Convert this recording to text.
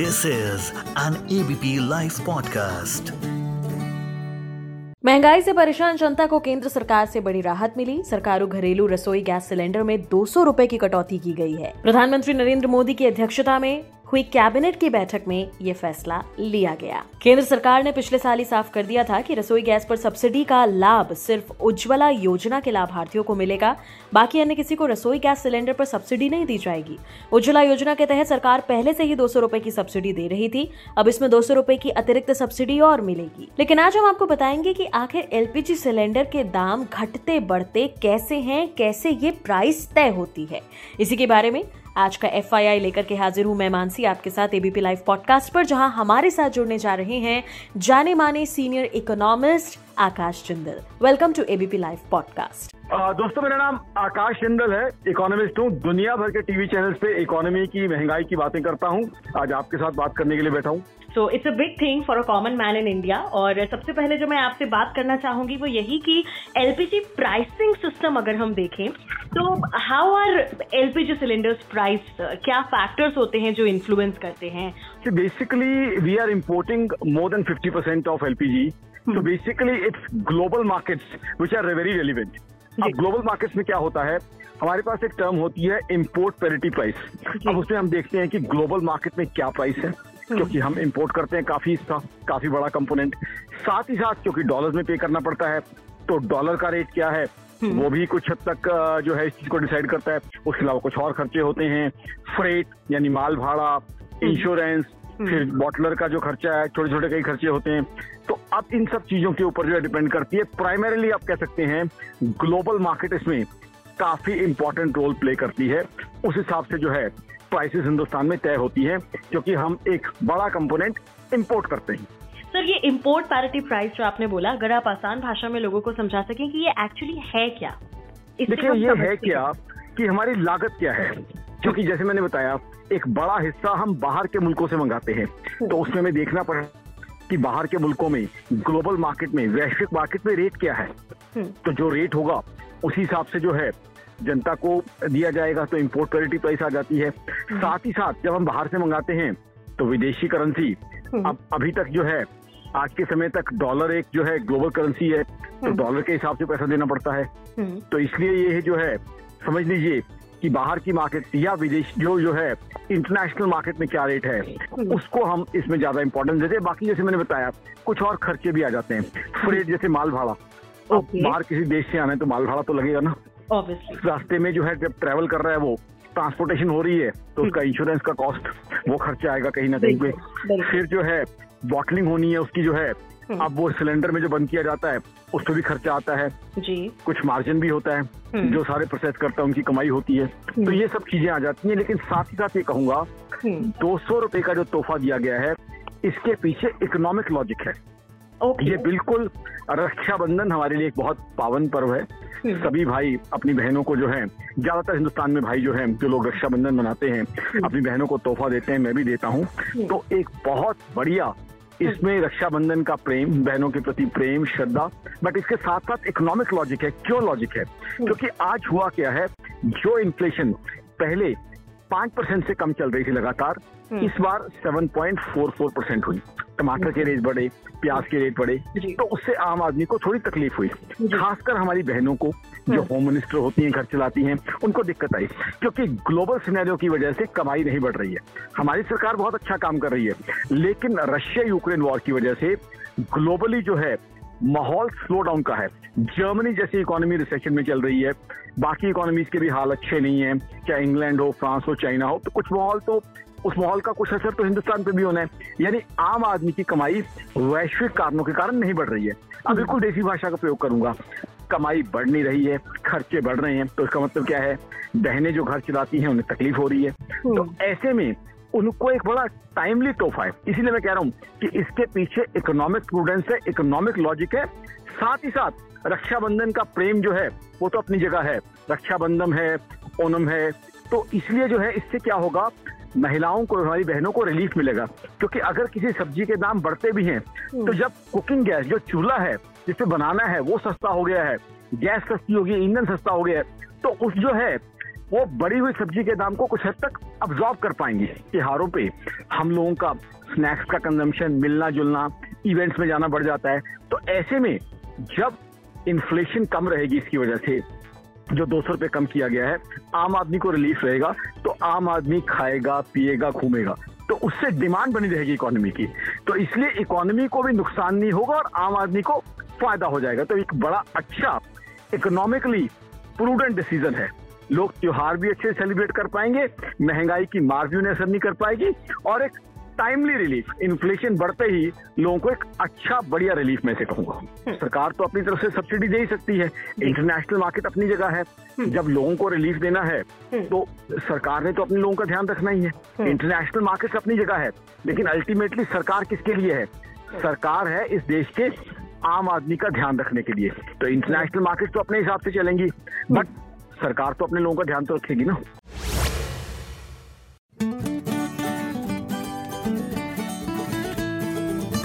This is an ABP live podcast महँगाई से परेशान जनता को केंद्र सरकार से बड़ी राहत मिली। सरकारों घरेलू रसोई गैस सिलेंडर में 200 रुपए की कटौती की गई है। प्रधानमंत्री नरेंद्र मोदी की अध्यक्षता में हुई कैबिनेट की बैठक में ये फैसला लिया गया। केंद्र सरकार ने पिछले साल ही साफ़ कर दिया था कि रसोई गैस पर सब्सिडी का लाभ सिर्फ़ उज्ज्वला योजना के लाभार्थियों को मिलेगा, बाकी अन्य किसी को रसोई गैस सिलेंडर पर सब्सिडी नहीं दी जाएगी। उज्ज्वला योजना के तहत सरकार पहले से ही दो सौ की सब्सिडी दे रही थी, अब इसमें दो सौ की अतिरिक्त सब्सिडी और मिलेगी। लेकिन आज हम आपको बताएँगे की आखिर एलपीजी सिलेंडर के दाम घटते बढ़ते कैसे है, कैसे ये प्राइस तय होती है। इसी के बारे में आज का एफआईआई लेकर के हाजिर हूँ मैं मानसी आपके साथ एबीपी लाइव पॉडकास्ट पर जहाँ हमारे साथ जुड़ने जा रहे हैं जाने माने senior economist Akash Jindal. Welcome to ABP live podcast दोस्तों मेरा नाम आकाश जिंदल है इकोनॉमिस्ट हूँ। दुनिया भर के टीवी चैनल पे इकोनॉमी की महँगाई की बातें करता हूँ। आज आपके साथ बात करने के लिए बैठा हूँ। So it's a big thing for a common man in India और सबसे पहले जो मैं आपसे बात करना चाहूँगी वो यही कि एलपीजी प्राइसिंग सिस्टम अगर हम देखें तो how are LPG cylinders price क्या फैक्टर्स होते हैं जो इन्फ्लुएंस करते हैं? Basically we are importing more than fifty percent of LPG तो basically it's global markets which are very relevant अब ग्लोबल मार्केट्स में क्या होता है? हमारे पास एक टर्म होती है इम्पोर्ट पेरिटी प्राइस अब उसमें हम देखते हैं कि ग्लोबल मार्केट में क्या प्राइस है क्योंकि हम इंपोर्ट करते हैं काफ़ी हिस्सा काफ़ी बड़ा कंपोनेंट साथ ही साथ क्योंकि डॉलर में पे करना पड़ता है तो डॉलर का रेट क्या है? वो भी कुछ हद तक जो है इस चीज़ को डिसाइड करता है। उसके अलावा कुछ और खर्चे होते हैं। फ्रेट यानी माल भाड़ा इंश्योरेंस फिर बॉटलर का जो खर्चा है छोटे छोटे कई खर्चे होते हैं। तो अब इन सब चीज़ों के ऊपर जो है डिपेंड करती है। प्राइमरीली आप कह सकते हैं ग्लोबल मार्केट इसमें काफ़ी इंपॉर्टेंट रोल प्ले करती है। उस हिसाब से जो है प्राइसेस हिंदुस्तान में तय होती है क्योंकि हम एक बड़ा कंपोनेंट इंपोर्ट करते हैं। सर ये इम्पोर्ट पैरिटी प्राइस जो आपने बोला अगर आप आसान भाषा में लोगों को समझा सकें कि ये एक्चुअली है क्या? देखिए ये है क्या कि हमारी लागत क्या है? क्योंकि जैसे मैंने बताया एक बड़ा हिस्सा हम बाहर के मुल्कों से मंगाते हैं। तो उसमें हमें देखना पड़े कि बाहर के मुल्कों में ग्लोबल मार्केट में वैश्विक मार्केट में रेट क्या है? हम्म। तो जो रेट होगा उसी हिसाब से जो है जनता को दिया जाएगा तो इम्पोर्ट पेरिटी प्राइस आ जाती है। हम्म। साथ ही साथ जब हम बाहर से मंगाते हैं तो विदेशी करेंसी हम्म। अब अभी तक जो है आज के समय तक डॉलर एक जो है ग्लोबल करेंसी है तो डॉलर हम्म। के हिसाब से पैसा देना पड़ता है। तो इसलिए ये जो है समझ लीजिए कि बाहर की मार्केट या विदेश जो जो है इंटरनेशनल मार्केट में क्या रेट है उसको हम इसमें ज़्यादा इंपॉर्टेंस देते हैं। बाकी जैसे मैंने बताया कुछ और खर्चे भी आ जाते हैं। फ्रेट जैसे माल भाड़ा। बाहर किसी देश से आना है तो माल भाड़ा तो लगेगा ना। रास्ते में जो है जब ट्रेवल कर रहा है वो ट्रांसपोर्टेशन हो रही है तो उसका इंश्योरेंस का कॉस्ट वो खर्चा आएगा कहीं ना कहीं पे। फिर जो है बॉटलिंग होनी है उसकी जो है हम्म। अब वो सिलेंडर में जो बंद किया जाता है उस पर भी खर्चा आता है। जी। कुछ मार्जिन भी होता है हम्म। जो सारे प्रोसेस करता है उनकी कमाई होती है। तो हम्म। ये सब चीज़ें आ जाती हैं लेकिन साथ ही साथ ये कहूँगा दो सौ रुपए का जो तोहफा दिया गया है इसके पीछे इकोनॉमिक लॉजिक है। ये बिल्कुल रक्षाबंधन हमारे लिए एक बहुत पावन पर्व है। हम्म। सभी भाई अपनी बहनों को जो है ज़्यादातर हिंदुस्तान में भाई जो है जो लोग रक्षाबंधन मनाते हैं हम्म। अपनी बहनों को तोहफा देते हैं मैं भी देता हूँ। हम्म। तो एक बहुत बढ़िया इसमें रक्षाबंधन का प्रेम बहनों के प्रति प्रेम श्रद्धा बट इसके साथ साथ इकोनॉमिक लॉजिक है क्यों लॉजिक है? क्योंकि आज हुआ क्या है जो इन्फ्लेशन पहले पाँच परसेंट से कम चल रही थी लगातार इस बार seven point four four percent हुई। टमाटर के रेट बढ़े प्याज के रेट बढ़े तो उससे आम आदमी को थोड़ी तकलीफ़ हुई। खासकर हमारी बहनों को जो होम हाँ। मिनिस्टर होती हैं घर चलाती हैं उनको दिक्कत आई क्योंकि ग्लोबल सिनेरियो की वजह से कमाई नहीं बढ़ रही है। हमारी सरकार बहुत अच्छा काम कर रही है लेकिन रशिया यूक्रेन वॉर की वजह से ग्लोबली जो है माहौल स्लो डाउन का है। जर्मनी जैसी इकोनॉमी रिसेशन में चल रही है बाकी इकोनॉमीज के भी हाल अच्छे नहीं है चाहे इंग्लैंड हो फ्रांस हो चाइना हो तो कुछ माहौल तो उस माहौल का कुछ असर तो हिंदुस्तान पे भी होना है। यानी आम आदमी की कमाई वैश्विक कारणों के कारण नहीं बढ़ रही है। अब बिल्कुल देसी भाषा का प्रयोग करूँगा। कमाई बढ़ नहीं रही है खर्चे बढ़ रहे हैं तो इसका मतलब क्या है? बहनें जो घर चलाती हैं उन्हें तकलीफ़ हो रही है। तो ऐसे में उनको एक बड़ा टाइमली तोहफा है। इसीलिए मैं कह रहा हूँ कि इसके पीछे इकोनॉमिक प्रूडेंस है इकोनॉमिक लॉजिक है। साथ ही साथ रक्षाबंधन का प्रेम जो है वो तो अपनी जगह है। रक्षाबंधन है ओनम है। तो इसलिए जो है इससे क्या होगा? महिलाओं को हमारी बहनों को रिलीफ मिलेगा। क्योंकि अगर किसी सब्ज़ी के दाम बढ़ते भी हैं हम्म। तो जब कुकिंग गैस जो चूल्हा है जिससे बनाना है वो सस्ता हो गया है गैस सस्ती हो गई ईंधन सस्ता हो गया है तो उस जो है वो बड़ी हुई सब्ज़ी के दाम को कुछ हद तक अब्जॉर्ब कर पाएँगे। त्योहारों पे हम लोगों का स्नैक्स का कंजम्पशन मिलना जुलना इवेंट्स में जाना बढ़ जाता है। तो ऐसे में जब इन्फ्लेशन कम रहेगी इसकी वजह से जो दो सौ रुपये कम किया गया है आम आदमी को रिलीफ रहेगा। तो आम आदमी खाएगा, पिएगा, घूमेगा तो उससे डिमांड बनी रहेगी इकोनॉमी की। तो इसलिए इकोनॉमी को भी नुकसान नहीं होगा और आम आदमी को फ़ायदा हो जाएगा। तो एक बड़ा अच्छा इकोनॉमिकली प्रूडेंट डिसीज़न है। लोग त्योहार भी अच्छे सेलिब्रेट कर पाएँगे, महँगाई की मार भी उन्हें असर नहीं कर पाएगी और एक टाइमली रिलीफ इन्फ्लेशन बढ़ते ही लोगों को एक अच्छा बढ़िया रिलीफ मैं से कहूँगा। हम्म। सरकार तो अपनी तरफ़ से सब्सिडी दे ही सकती है। इंटरनेशनल मार्केट अपनी जगह है। हम्म। जब लोगों को रिलीफ देना है तो सरकार ने तो अपने लोगों का ध्यान रखना ही है। इंटरनेशनल मार्केट अपनी जगह है लेकिन अल्टीमेटली सरकार किसके लिए है? सरकार है इस देश के आम आदमी का ध्यान रखने के लिए। तो इंटरनेशनल मार्केट तो अपने हिसाब से चलेंगी बट सरकार तो अपने लोगों का ध्यान तो रखेगी ना।